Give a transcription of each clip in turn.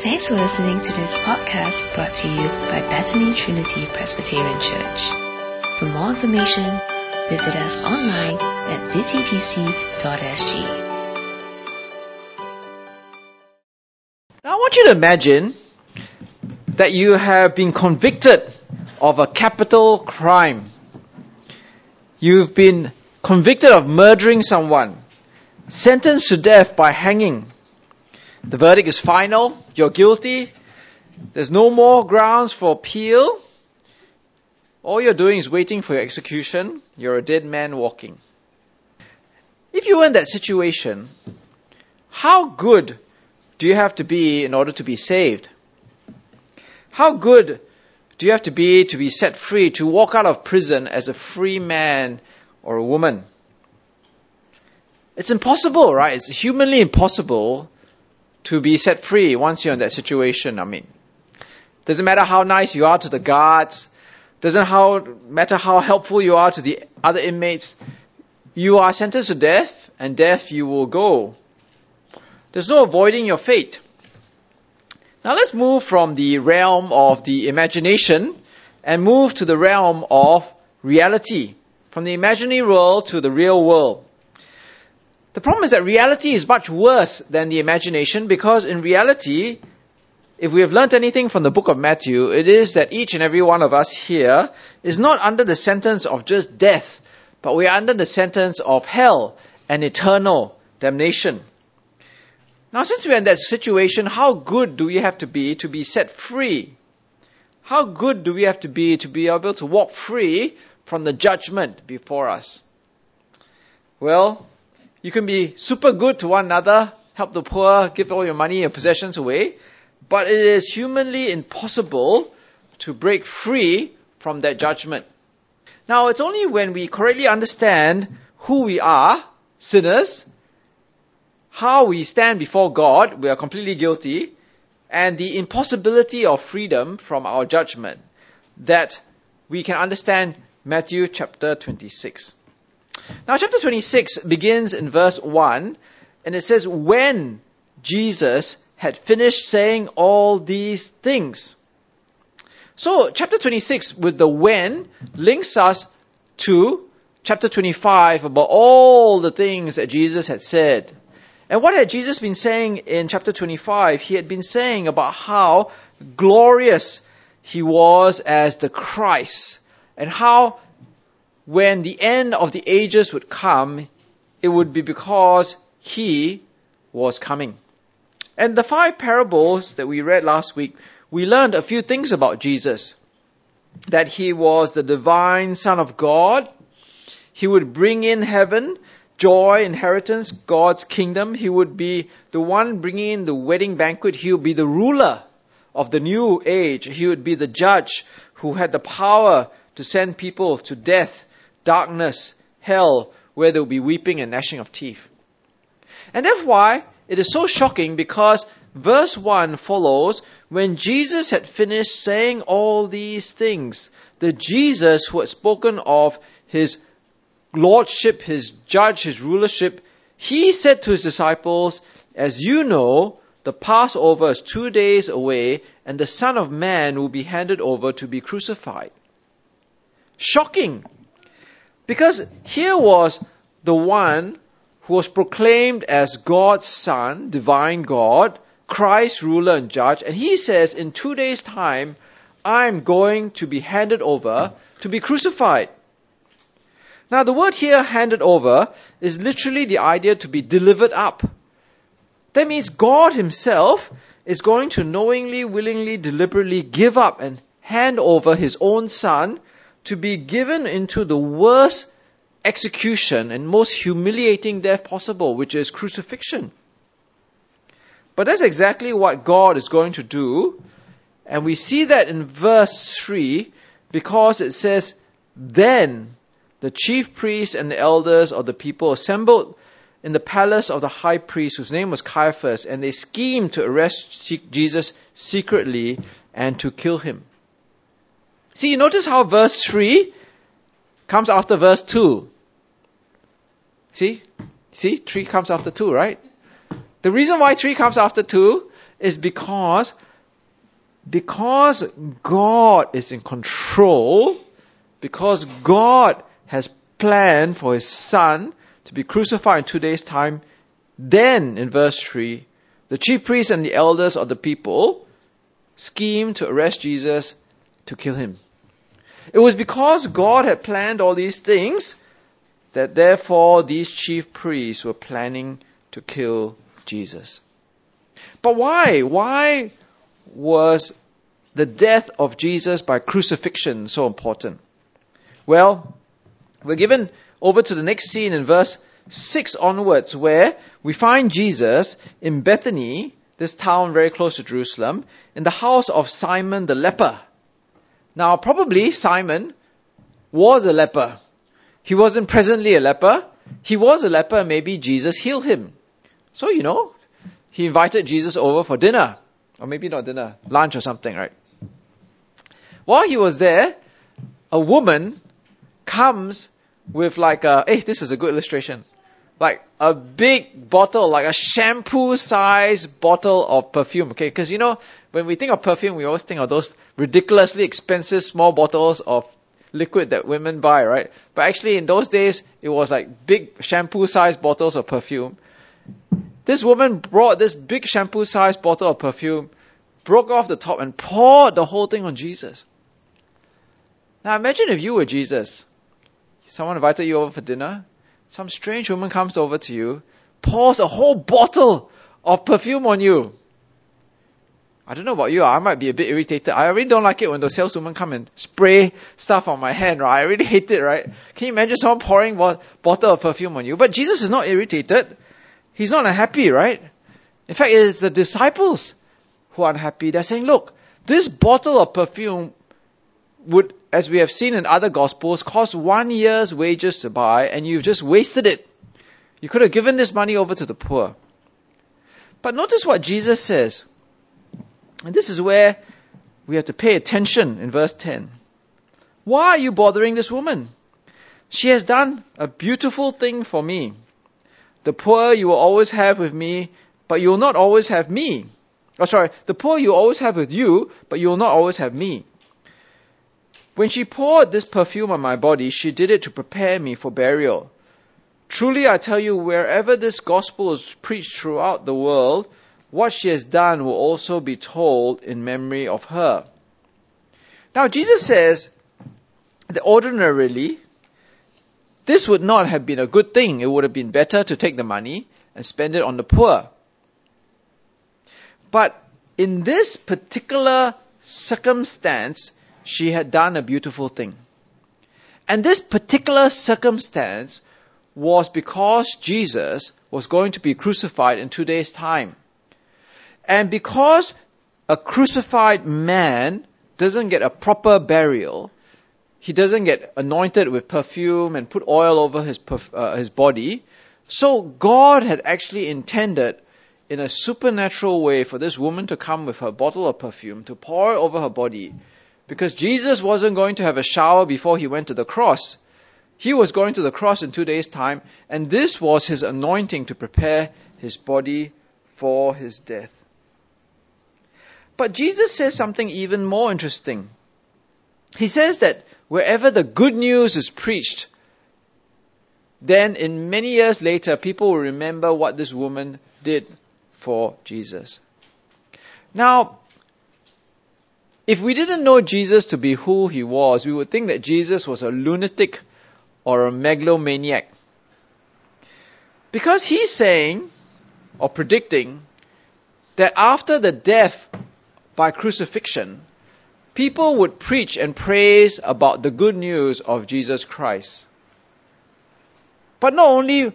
Thanks for listening to this podcast brought to you by Bethany Trinity Presbyterian Church. For more information, visit us online at btpc.sg. Now I want you to imagine that you have been convicted of a capital crime. You've been convicted of murdering someone, sentenced to death by hanging. The verdict is final. You're guilty. There's no more grounds for appeal. All you're doing is waiting for your execution. You're a dead man walking. If you were in that situation, how good do you have to be in order to be saved? How good do you have to be to be set free, to walk out of prison as a free man or a woman? It's impossible, right? It's humanly impossible to be set free once you're in that situation. I mean, doesn't matter how nice you are to the guards, doesn't how, matter how helpful you are to the other inmates, you are sentenced to death, and death you will go. There's no avoiding your fate. Now let's move from the realm of the imagination and move to the realm of reality. From the imaginary world to the real world. The problem is that reality is much worse than the imagination because in reality, if we have learnt anything from the book of Matthew, it is that each and every one of us here is not under the sentence of just death, but we are under the sentence of hell and eternal damnation. Now, since we are in that situation, how good do we have to be to be set free? How good do we have to be to be able to walk free from the judgment before us? Well, you can be super good to one another, help the poor, give all your money and possessions away, but it is humanly impossible to break free from that judgment. Now, it's only when we correctly understand who we are, sinners, how we stand before God, we are completely guilty, and the impossibility of freedom from our judgment, that we can understand Matthew chapter 26. Now, chapter 26 begins in verse 1, and it says, When Jesus had finished saying all these things. So, chapter 26 with the when links us to chapter 25 about all the things that Jesus had said. And what had Jesus been saying in chapter 25? He had been saying about how glorious he was as the Christ and how when the end of the ages would come, it would be because he was coming. And the five parables that we read last week, we learned a few things about Jesus. That he was the divine Son of God. He would bring in heaven, joy, inheritance, God's kingdom. He would be the one bringing in the wedding banquet. He would be the ruler of the new age. He would be the judge who had the power to send people to death darkness, hell, where there will be weeping and gnashing of teeth. And that's why it is so shocking because verse 1 follows when Jesus had finished saying all these things. The Jesus who had spoken of his lordship, his judge, his rulership, he said to his disciples, As you know, the Passover is two days away, and the Son of Man will be handed over to be crucified. Shocking. Because here was the one who was proclaimed as God's Son, divine God, Christ, ruler and judge, and he says, in two days' time, I'm going to be handed over to be crucified. Now, the word here, handed over, is literally the idea to be delivered up. That means God Himself is going to knowingly, willingly, deliberately give up and hand over His own Son to be given into the worst execution and most humiliating death possible, which is crucifixion. But that's exactly what God is going to do. And we see that in verse 3 because it says, Then the chief priests and the elders of the people assembled in the palace of the high priest, whose name was Caiaphas, and they schemed to arrest Jesus secretly and to kill him. See, you notice how verse 3 comes after verse 2. See? See? 3 comes after 2, right? The reason why 3 comes after 2 is because because God is in control, because God has planned for his son to be crucified in two days' time, then in verse 3, the chief priests and the elders of the people scheme to arrest Jesus to kill him. It was because God had planned all these things that therefore these chief priests were planning to kill Jesus. But why? Why was the death of Jesus by crucifixion so important? Well, we're given over to the next scene in verse 6 onwards where we find Jesus in Bethany, this town very close to Jerusalem, in the house of Simon the leper. Now, probably Simon was a leper. He wasn't presently a leper. He was a leper, maybe Jesus healed him. So, you know, he invited Jesus over for dinner. Or maybe not dinner, lunch or something, right? While he was there, a woman comes with like a, hey, this is a good illustration. Like a big bottle, like a shampoo size bottle of perfume, okay? Because you know, when we think of perfume, we always think of those ridiculously expensive small bottles of liquid that women buy, right? But actually in those days, it was like big shampoo sized bottles of perfume. This woman brought this big shampoo sized bottle of perfume, broke off the top, and poured the whole thing on Jesus. Now imagine if you were Jesus. Someone invited you over for dinner. Some strange woman comes over to you, pours a whole bottle of perfume on you. I don't know about you, I might be a bit irritated. I really don't like it when the saleswoman come and spray stuff on my hand, right? I really hate it, right? Can you imagine someone pouring a bottle of perfume on you? But Jesus is not irritated. He's not unhappy, right? In fact, it is the disciples who are unhappy. They're saying, look, this bottle of perfume would, as we have seen in other gospels, cost one year's wages to buy, and you've just wasted it. You could have given this money over to the poor. But notice what Jesus says. And this is where we have to pay attention in verse 10. Why are you bothering this woman? She has done a beautiful thing for me. The poor you will always have with me, but you will not always have me. Oh, sorry. The poor you always have with you, but you will not always have me. When she poured this perfume on my body, she did it to prepare me for burial. Truly I tell you, wherever this gospel is preached throughout the world, what she has done will also be told in memory of her. Now Jesus says that ordinarily, this would not have been a good thing. It would have been better to take the money and spend it on the poor. But in this particular circumstance, she had done a beautiful thing. And this particular circumstance was because Jesus was going to be crucified in two days' time. And because a crucified man doesn't get a proper burial, he doesn't get anointed with perfume and put oil over his, uh, his body. So God had actually intended in a supernatural way for this woman to come with her bottle of perfume to pour over her body. Because Jesus wasn't going to have a shower before he went to the cross. He was going to the cross in two days' time, and this was his anointing to prepare his body for his death. But Jesus says something even more interesting. He says that wherever the good news is preached, then in many years later, people will remember what this woman did for Jesus. Now, if we didn't know Jesus to be who he was, we would think that Jesus was a lunatic or a megalomaniac. Because he's saying or predicting that after the death by crucifixion, people would preach and praise about the good news of Jesus Christ. But not only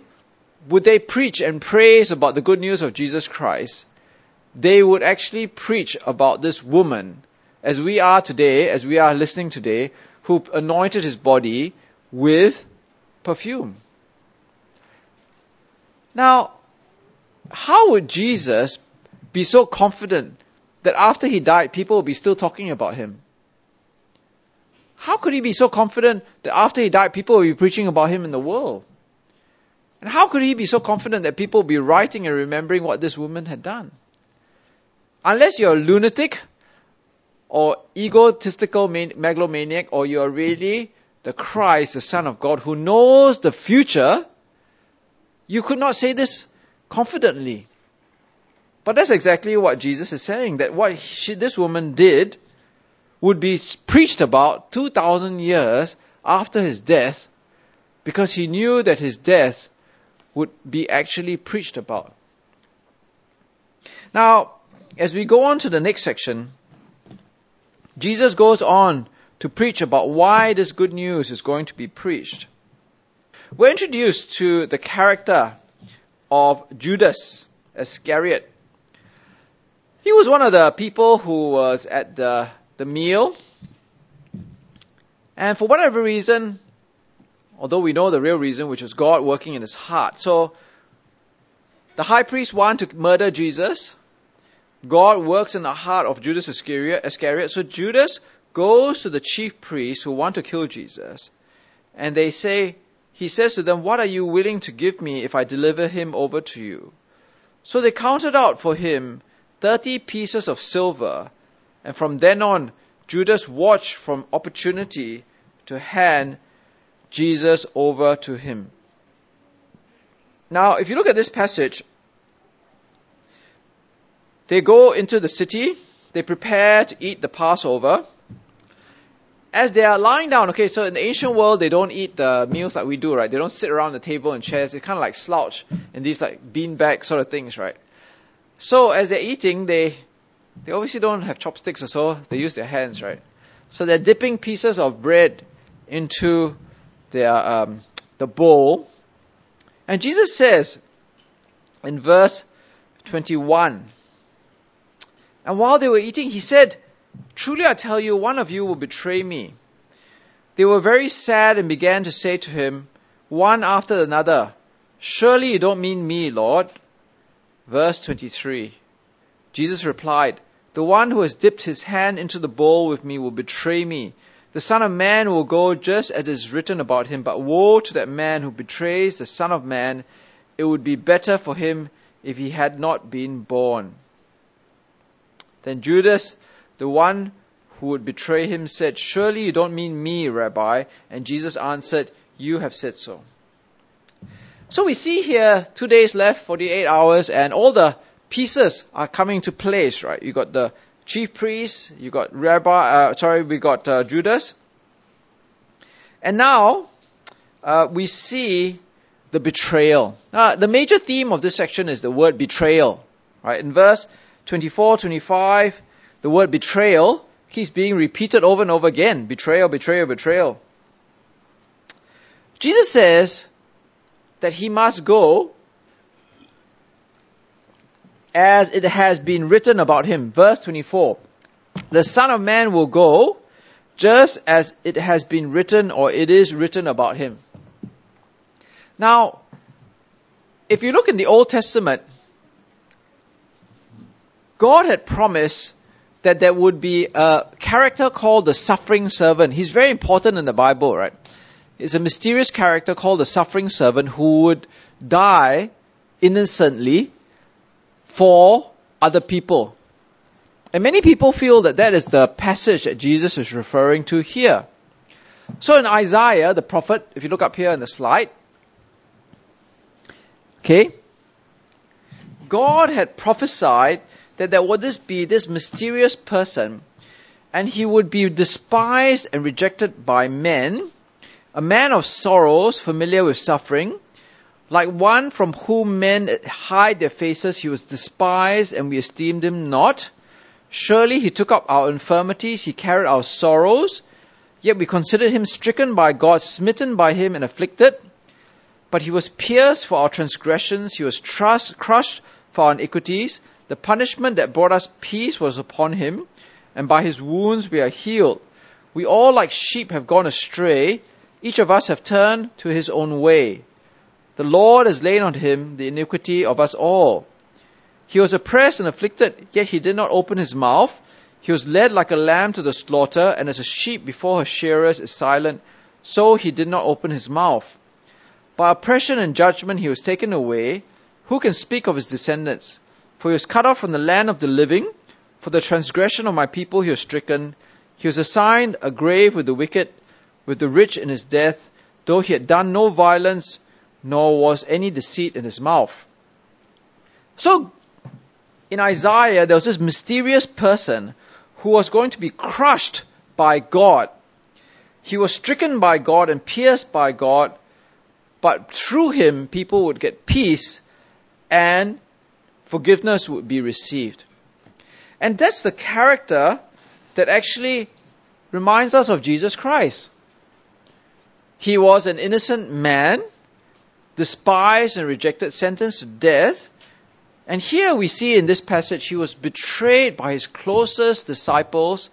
would they preach and praise about the good news of Jesus Christ, they would actually preach about this woman, as we are today, as we are listening today, who anointed his body with perfume. Now, how would Jesus be so confident that after he died, people will be still talking about him. How could he be so confident that after he died, people will be preaching about him in the world? And how could he be so confident that people will be writing and remembering what this woman had done? unless you're a lunatic or egotistical megalomaniac, or you're really the Christ, the Son of God, who knows the future, you could not say this confidently. But that's exactly what Jesus is saying, that what she, this woman did would be preached about 2,000 years after his death, because he knew that his death would be actually preached about. Now, as we go on to the next section, Jesus goes on to preach about why this good news is going to be preached. We're introduced to the character of Judas Iscariot. He was one of the people who was at the, the meal. And for whatever reason, although we know the real reason, which was God working in his heart. So, the high priest wanted to murder Jesus. God works in the heart of Judas Iscariot. Iscariot. So Judas goes to the chief priests who want to kill Jesus. And they say, he says to them, What are you willing to give me if I deliver him over to you? So they counted out for him 30 pieces of silver. And from then on, Judas watched from opportunity to hand Jesus over to him. Now, if you look at this passage, they go into the city, they prepare to eat the Passover. As they are lying down, okay, so in the ancient world, they don't eat the meals like we do, right? They don't sit around the table in chairs. They kind of like slouch in these like beanbag sort of things, right? So as they're eating, they they obviously don't have chopsticks or so. They use their hands, right? So they're dipping pieces of bread into their um, the bowl, and Jesus says in verse 21. And while they were eating, he said, Truly I tell you, one of you will betray me. They were very sad and began to say to him, one after another, Surely you don't mean me, Lord. Verse 23. Jesus replied, The one who has dipped his hand into the bowl with me will betray me. The Son of Man will go just as is written about him, but woe to that man who betrays the Son of Man. It would be better for him if he had not been born. Then Judas, the one who would betray him, said, Surely you don't mean me, Rabbi. And Jesus answered, You have said so. So we see here two days left, 48 hours, and all the pieces are coming to place, right? You got the chief priest, you got Rabbi, uh, sorry, we got uh, Judas. And now, uh, we see the betrayal. Uh, the major theme of this section is the word betrayal, right? In verse 24, 25, the word betrayal keeps being repeated over and over again. Betrayal, betrayal, betrayal. Jesus says that he must go as it has been written about him. Verse 24. The Son of Man will go just as it has been written or it is written about him. Now, if you look in the Old Testament, God had promised that there would be a character called the suffering servant. He's very important in the Bible, right? It's a mysterious character called the suffering servant who would die innocently for other people. And many people feel that that is the passage that Jesus is referring to here. So in Isaiah, the prophet, if you look up here in the slide, okay, God had prophesied that there would this be this mysterious person and he would be despised and rejected by men, a man of sorrows, familiar with suffering, like one from whom men hide their faces, he was despised and we esteemed him not. Surely he took up our infirmities, he carried our sorrows, yet we considered him stricken by God, smitten by him and afflicted. But he was pierced for our transgressions, he was trust, crushed for our iniquities. The punishment that brought us peace was upon him, and by his wounds we are healed. We all like sheep have gone astray, each of us have turned to his own way. The Lord has laid on him the iniquity of us all. He was oppressed and afflicted, yet he did not open his mouth. He was led like a lamb to the slaughter, and as a sheep before her shearers is silent, so he did not open his mouth. By oppression and judgment he was taken away. Who can speak of his descendants? For he was cut off from the land of the living. For the transgression of my people he was stricken. He was assigned a grave with the wicked, with the rich in his death, though he had done no violence, nor was any deceit in his mouth. So, in Isaiah, there was this mysterious person who was going to be crushed by God. He was stricken by God and pierced by God, but through him, people would get peace and forgiveness would be received. And that's the character that actually reminds us of Jesus Christ. He was an innocent man, despised and rejected, sentenced to death. And here we see in this passage, he was betrayed by his closest disciples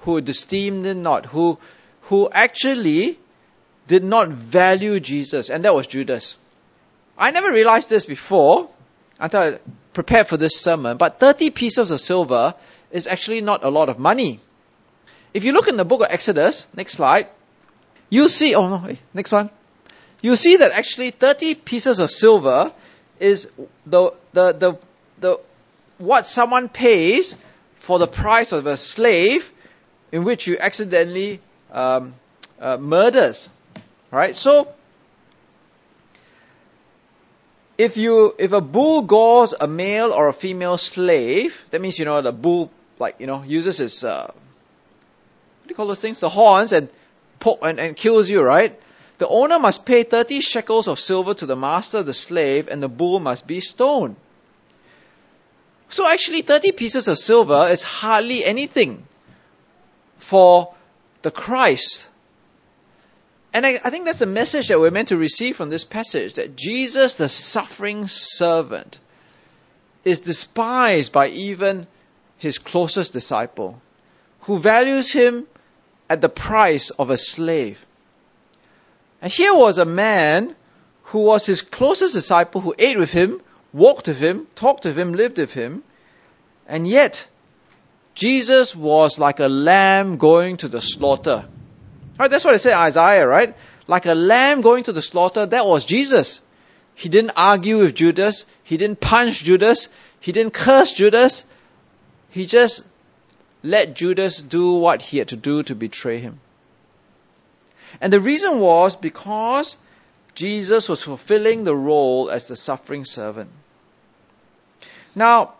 who esteemed him not, who, who actually did not value Jesus, and that was Judas. I never realized this before until I prepared for this sermon, but 30 pieces of silver is actually not a lot of money. If you look in the book of Exodus, next slide, you see, oh no, next one. You see that actually 30 pieces of silver is the, the, the, the, what someone pays for the price of a slave in which you accidentally um, uh, murders. Right? So, if you if a bull gores a male or a female slave, that means you know the bull like you know uses his uh, what do you call those things? The horns and poke and, and kills you, right? The owner must pay thirty shekels of silver to the master the slave, and the bull must be stoned. So actually, thirty pieces of silver is hardly anything for the Christ and I, I, think that's the message that we're meant to receive from this passage that Jesus, the suffering servant, is despised by even his closest disciple, who values him at the price of a slave. And here was a man who was his closest disciple, who ate with him, walked with him, talked with him, lived with him, and yet Jesus was like a lamb going to the slaughter. Right, that's what it said Isaiah, right? Like a lamb going to the slaughter, that was Jesus. He didn't argue with Judas. He didn't punch Judas. He didn't curse Judas. He just let Judas do what he had to do to betray him. And the reason was because Jesus was fulfilling the role as the suffering servant. Now,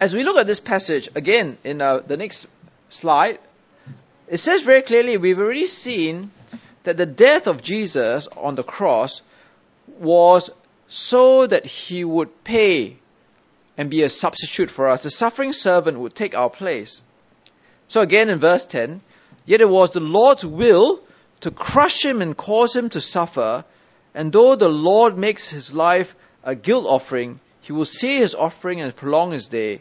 as we look at this passage, again, in uh, the next slide, it says very clearly, we've already seen that the death of Jesus on the cross was so that he would pay and be a substitute for us. The suffering servant would take our place. So again in verse 10, yet it was the Lord's will to crush him and cause him to suffer, and though the Lord makes his life a guilt offering, he will see his offering and prolong his day,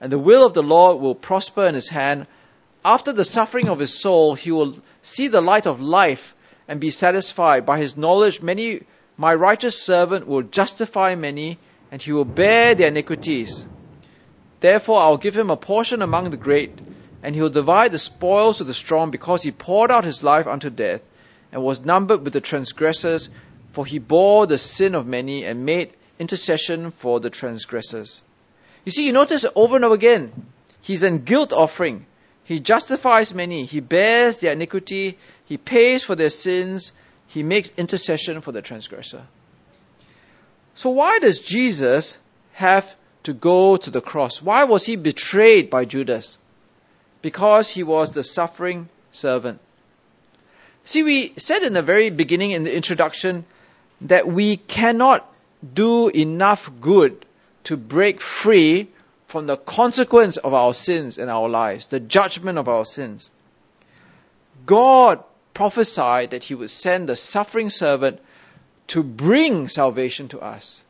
and the will of the Lord will prosper in his hand after the suffering of his soul, he will see the light of life and be satisfied. By his knowledge, many, my righteous servant will justify many, and he will bear their iniquities. Therefore, I'll give him a portion among the great, and he will divide the spoils of the strong, because he poured out his life unto death, and was numbered with the transgressors, for he bore the sin of many, and made intercession for the transgressors. You see, you notice over and over again, he's an guilt offering. He justifies many. He bears their iniquity. He pays for their sins. He makes intercession for the transgressor. So why does Jesus have to go to the cross? Why was he betrayed by Judas? Because he was the suffering servant. See, we said in the very beginning in the introduction that we cannot do enough good to break free from the consequence of our sins in our lives, the judgment of our sins. God prophesied that He would send the suffering servant to bring salvation to us.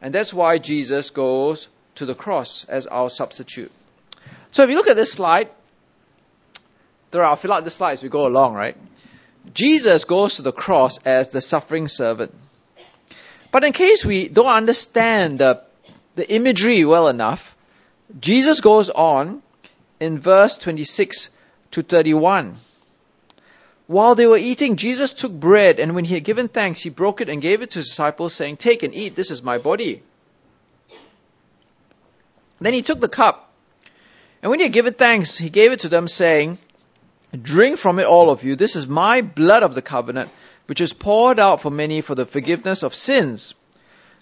And that's why Jesus goes to the cross as our substitute. So if you look at this slide, there I'll fill out the slide as we go along, right? Jesus goes to the cross as the suffering servant. But in case we don't understand the, the imagery well enough, Jesus goes on in verse 26 to 31. While they were eating, Jesus took bread, and when he had given thanks, he broke it and gave it to his disciples, saying, Take and eat, this is my body. Then he took the cup, And when he had given thanks, he gave it to them, saying, Drink from it, all of you. This is my blood of the covenant, which is poured out for many for the forgiveness of sins.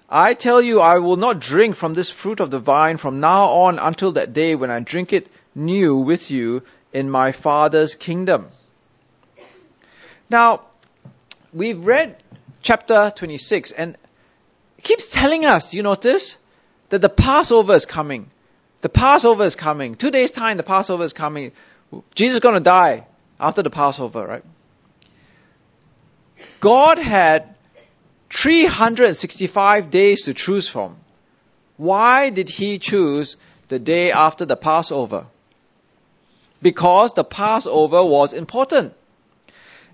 I tell you, I will not drink from this fruit of the vine from now on until that day when I drink it new with you in my Father's kingdom. Now, we've read chapter 26 and it keeps telling us, you notice, that the Passover is coming. The Passover is coming. Two days time, the Passover is coming. Jesus is going to die after the Passover, right? God had 365 days to choose from. Why did he choose the day after the Passover? Because the Passover was important.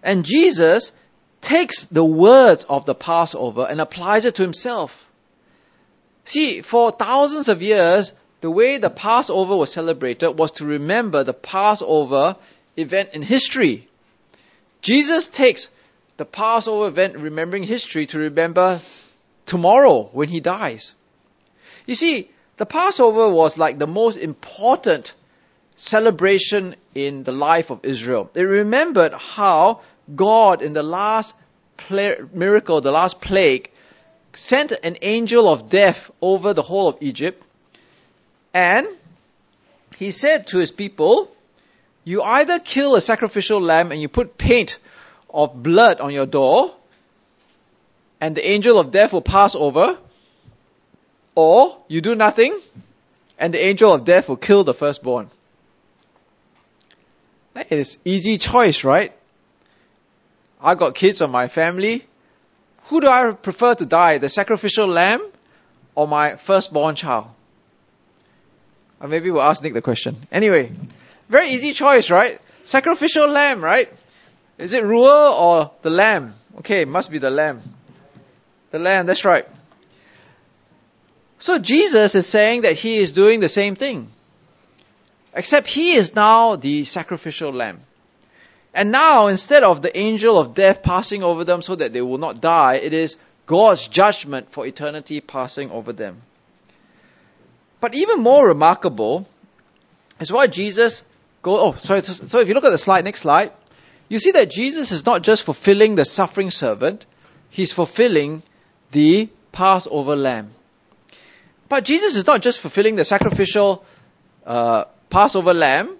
And Jesus takes the words of the Passover and applies it to himself. See, for thousands of years, the way the Passover was celebrated was to remember the Passover event in history. Jesus takes the Passover event remembering history to remember tomorrow when he dies. You see, the Passover was like the most important celebration in the life of Israel. They remembered how God in the last miracle, the last plague, sent an angel of death over the whole of Egypt. And he said to his people, you either kill a sacrificial lamb and you put paint of blood on your door, and the angel of death will pass over, or you do nothing, and the angel of death will kill the firstborn. That is easy choice, right? I got kids on my family. Who do I prefer to die, the sacrificial lamb or my firstborn child? Or maybe we'll ask Nick the question. Anyway, very easy choice, right? Sacrificial lamb, right? Is it Ruel or the lamb? Okay, must be the lamb. The lamb, that's right. So Jesus is saying that he is doing the same thing. Except he is now the sacrificial lamb. And now, instead of the angel of death passing over them so that they will not die, it is God's judgment for eternity passing over them. But even more remarkable is what Jesus go. Oh, sorry. So if you look at the slide, next slide, you see that Jesus is not just fulfilling the suffering servant; he's fulfilling the Passover lamb. But Jesus is not just fulfilling the sacrificial uh, Passover lamb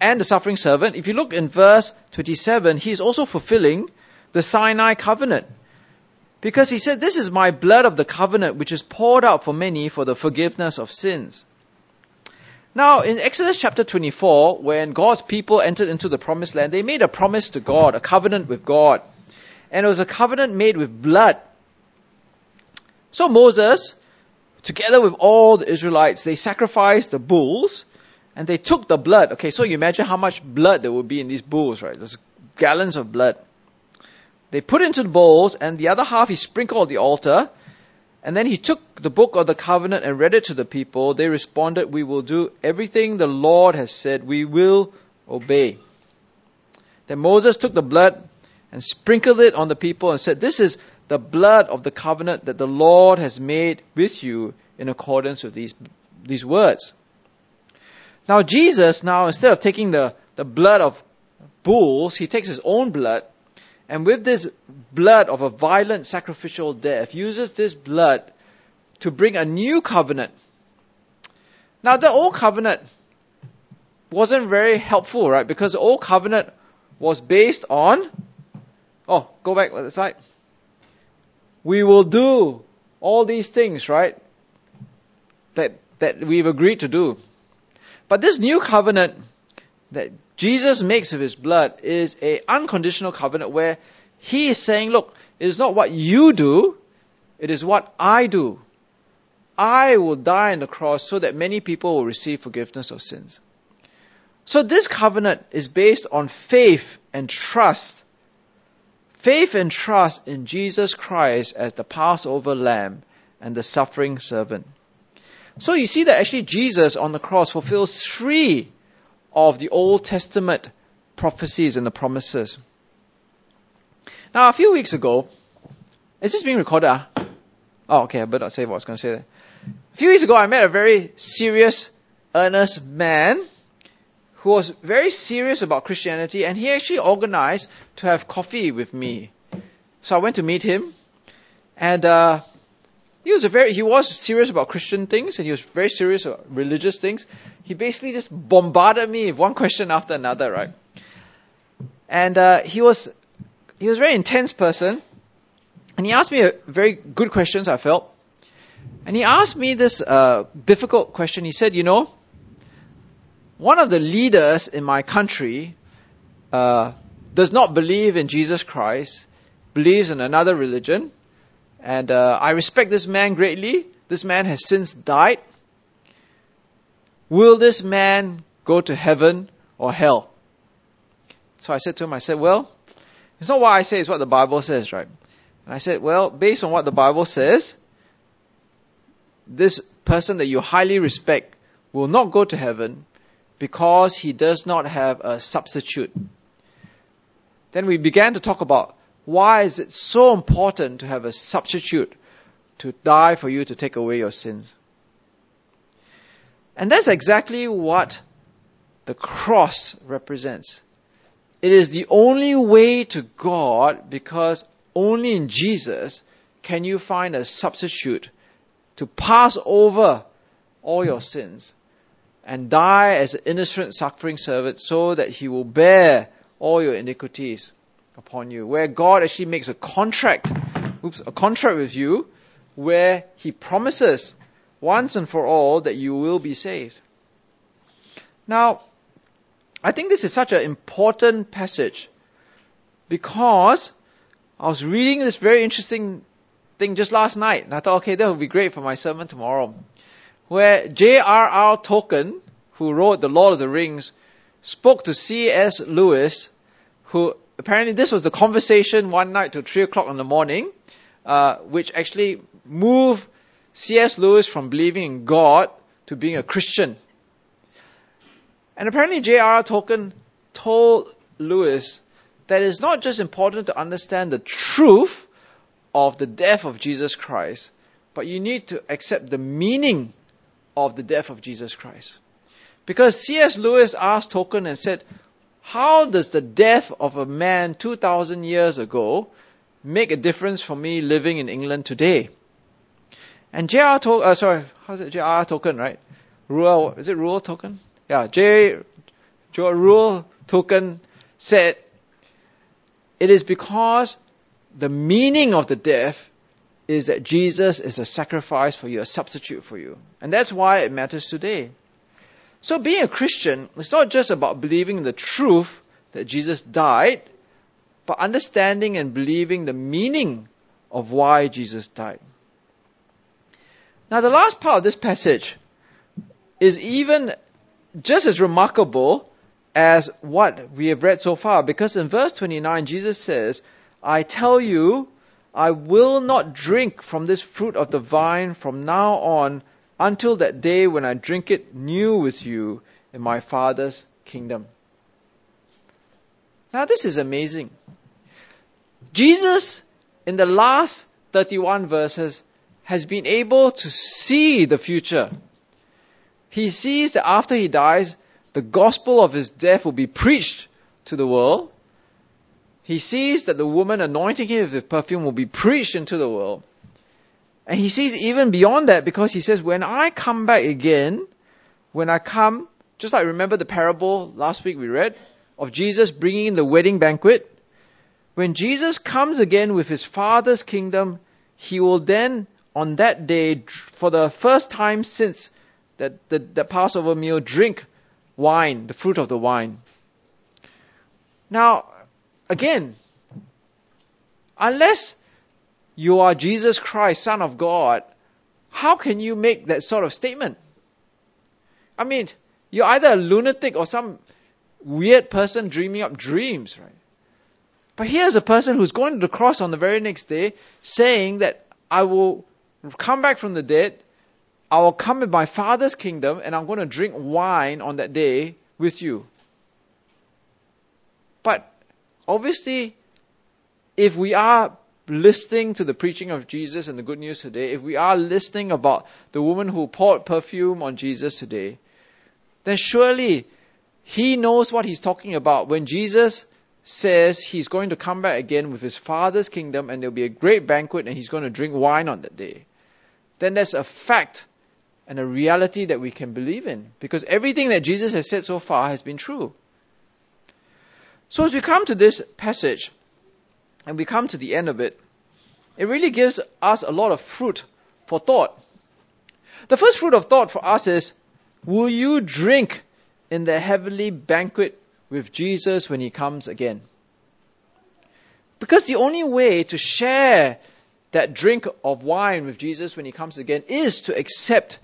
and the suffering servant, if you look in verse 27, he is also fulfilling the Sinai covenant. Because he said, This is my blood of the covenant, which is poured out for many for the forgiveness of sins. Now, in Exodus chapter 24, when God's people entered into the promised land, they made a promise to God, a covenant with God. And it was a covenant made with blood. So Moses, together with all the Israelites, they sacrificed the bulls and they took the blood. Okay, so you imagine how much blood there would be in these bowls, right? There's gallons of blood. They put into the bowls, and the other half he sprinkled on the altar. And then he took the book of the covenant and read it to the people. They responded, We will do everything the Lord has said. We will obey. Then Moses took the blood and sprinkled it on the people and said, This is the blood of the covenant that the Lord has made with you in accordance with these, these words. Now Jesus, now instead of taking the, the blood of bulls, he takes his own blood, and with this blood of a violent sacrificial death, uses this blood to bring a new covenant. Now the old covenant wasn't very helpful, right? Because the old covenant was based on, oh, go back to the side. We will do all these things, right? That, that we've agreed to do. But this new covenant that Jesus makes of his blood is a unconditional covenant where he is saying, look, it is not what you do, it is what I do. I will die on the cross so that many people will receive forgiveness of sins. So this covenant is based on faith and trust. Faith and trust in Jesus Christ as the Passover lamb and the suffering servant. So you see that actually Jesus on the cross fulfills three of the Old Testament prophecies and the promises. Now, a few weeks ago, is this being recorded? Ah? Oh, okay, I better not say what I was going to say there. A few weeks ago, I met a very serious, earnest man who was very serious about Christianity, and he actually organized to have coffee with me. So I went to meet him, and uh, he was a very he was serious about Christian things, and he was very serious about religious things. He basically just bombarded me with one question after another, right? And uh, he was he was a very intense person, and he asked me very good questions. I felt, and he asked me this uh, difficult question. He said, "You know, one of the leaders in my country uh, does not believe in Jesus Christ, believes in another religion, and uh, I respect this man greatly. This man has since died. Will this man go to heaven or hell? So I said to him, I said, well, it's not what I say, it's what the Bible says, right? And I said, well, based on what the Bible says, this person that you highly respect will not go to heaven because he does not have a substitute. Then we began to talk about why is it so important to have a substitute to die for you to take away your sins. And that's exactly what the cross represents. It is the only way to God because only in Jesus can you find a substitute to pass over all your sins and die as an innocent suffering servant so that he will bear all your iniquities upon you. Where God actually makes a contract, oops, a contract with you where he promises once and for all that you will be saved. Now, I think this is such an important passage because I was reading this very interesting thing just last night and I thought, okay, that would be great for my sermon tomorrow. Where J.R.R. Tolkien, who wrote The Lord of the Rings, spoke to C.S. Lewis, who apparently this was the conversation one night till three o'clock in the morning, uh, which actually moved C.S. Lewis from believing in God to being a Christian. And apparently J.R.R. Tolkien told Lewis that it's not just important to understand the truth of the death of Jesus Christ, but you need to accept the meaning of the death of Jesus Christ. Because C.S. Lewis asked Tolkien and said, how does the death of a man 2,000 years ago make a difference for me living in England today? And J.R. Tolkien, uh, sorry, how's it? J.R. Tolkien, right? Ruel, is it Ruel Tolkien? Yeah, J. J. Ruel Tolkien said, it is because the meaning of the death is that Jesus is a sacrifice for you, a substitute for you. And that's why it matters today. So being a Christian is not just about believing the truth that Jesus died, but understanding and believing the meaning of why Jesus died. Now, the last part of this passage is even just as remarkable as what we have read so far, because in verse 29, Jesus says, I tell you, I will not drink from this fruit of the vine from now on until that day when I drink it new with you in my Father's kingdom. Now, this is amazing. Jesus, in the last 31 verses, has been able to see the future. He sees that after he dies, the gospel of his death will be preached to the world. He sees that the woman anointing him with perfume will be preached into the world. And he sees even beyond that because he says, when I come back again, when I come, just like remember the parable last week we read of Jesus bringing in the wedding banquet. When Jesus comes again with his Father's kingdom, he will then on that day, for the first time since that, the, the Passover meal, drink wine, the fruit of the wine. Now, again, unless you are Jesus Christ, Son of God, how can you make that sort of statement? I mean, you're either a lunatic or some weird person dreaming up dreams, right? But here's a person who's going to the cross on the very next day saying that I will come back from the dead. I will come in my Father's kingdom and I'm going to drink wine on that day with you. But obviously, if we are listening to the preaching of Jesus and the good news today, if we are listening about the woman who poured perfume on Jesus today, then surely he knows what he's talking about when Jesus says he's going to come back again with his Father's kingdom and there'll be a great banquet and he's going to drink wine on that day. Then that's a fact and a reality that we can believe in because everything that Jesus has said so far has been true. So as we come to this passage and we come to the end of it, it really gives us a lot of fruit for thought. The first fruit of thought for us is, will you drink in the heavenly banquet with Jesus when he comes again? Because the only way to share that drink of wine with Jesus when he comes again is to accept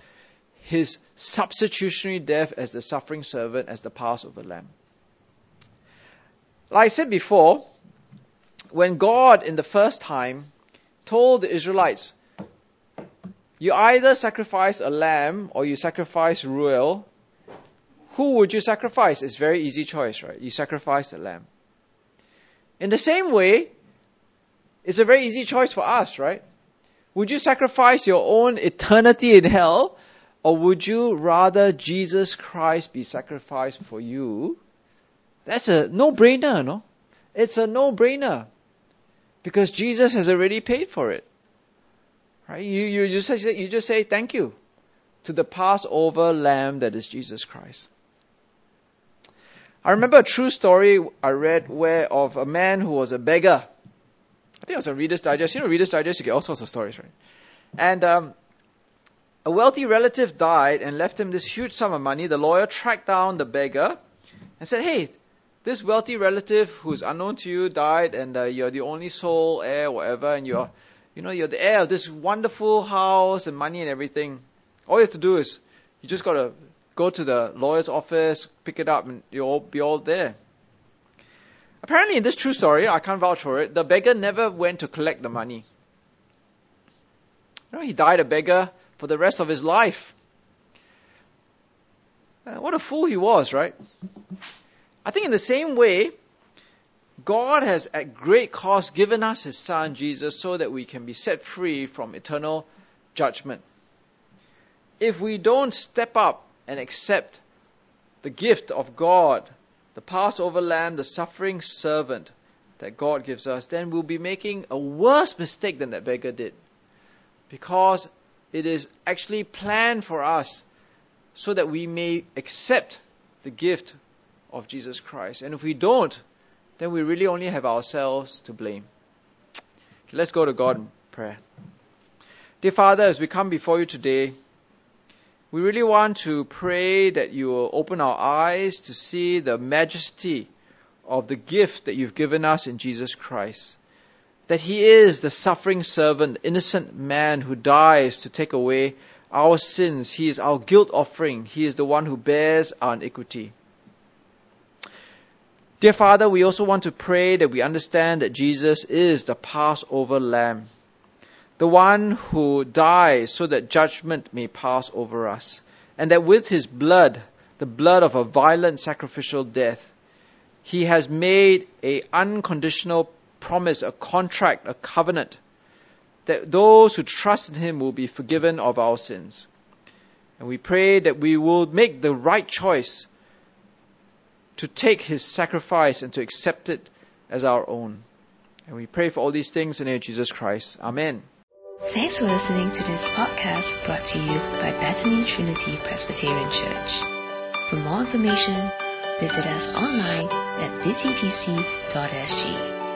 his substitutionary death as the suffering servant, as the Passover lamb. Like I said before, when God in the first time told the Israelites, you either sacrifice a lamb or you sacrifice ruel, who would you sacrifice? It's very easy choice, right? You sacrifice the lamb. In the same way, it's a very easy choice for us, right? Would you sacrifice your own eternity in hell or would you rather Jesus Christ be sacrificed for you? That's a no-brainer, no? It's a no-brainer. Because Jesus has already paid for it. Right? You, you, you, just, you just say thank you to the Passover lamb that is Jesus Christ. I remember a true story I read where of a man who was a beggar. I think it was a Reader's Digest. You know, Reader's Digest, you get all sorts of stories, right? And um, a wealthy relative died and left him this huge sum of money. The lawyer tracked down the beggar and said, Hey, this wealthy relative who's unknown to you died and uh, you're the only sole heir, whatever, and you're, you know, you're the heir of this wonderful house and money and everything. All you have to do is you just got to go to the lawyer's office, pick it up, and you'll be all there. Apparently, in this true story, I can't vouch for it, the beggar never went to collect the money. You know, he died a beggar for the rest of his life. Uh, what a fool he was, right? I think in the same way, God has at great cost given us his son Jesus so that we can be set free from eternal judgment. If we don't step up and accept the gift of God, the Passover lamb, the suffering servant that God gives us, then we'll be making a worse mistake than that beggar did. Because it is actually planned for us so that we may accept the gift of Jesus Christ. And if we don't, then we really only have ourselves to blame. Let's go to God in prayer. Dear Father, as we come before you today, we really want to pray that you will open our eyes to see the majesty of the gift that you've given us in Jesus Christ. That he is the suffering servant, innocent man who dies to take away our sins. He is our guilt offering. He is the one who bears our iniquity. Dear Father, we also want to pray that we understand that Jesus is the Passover lamb the one who dies so that judgment may pass over us, and that with his blood, the blood of a violent sacrificial death, he has made a unconditional promise, a contract, a covenant, that those who trust in him will be forgiven of our sins. And we pray that we will make the right choice to take his sacrifice and to accept it as our own. And we pray for all these things in the name of Jesus Christ. Amen. Thanks for listening to this podcast brought to you by Bethany Trinity Presbyterian Church. For more information, visit us online at btpc.sg.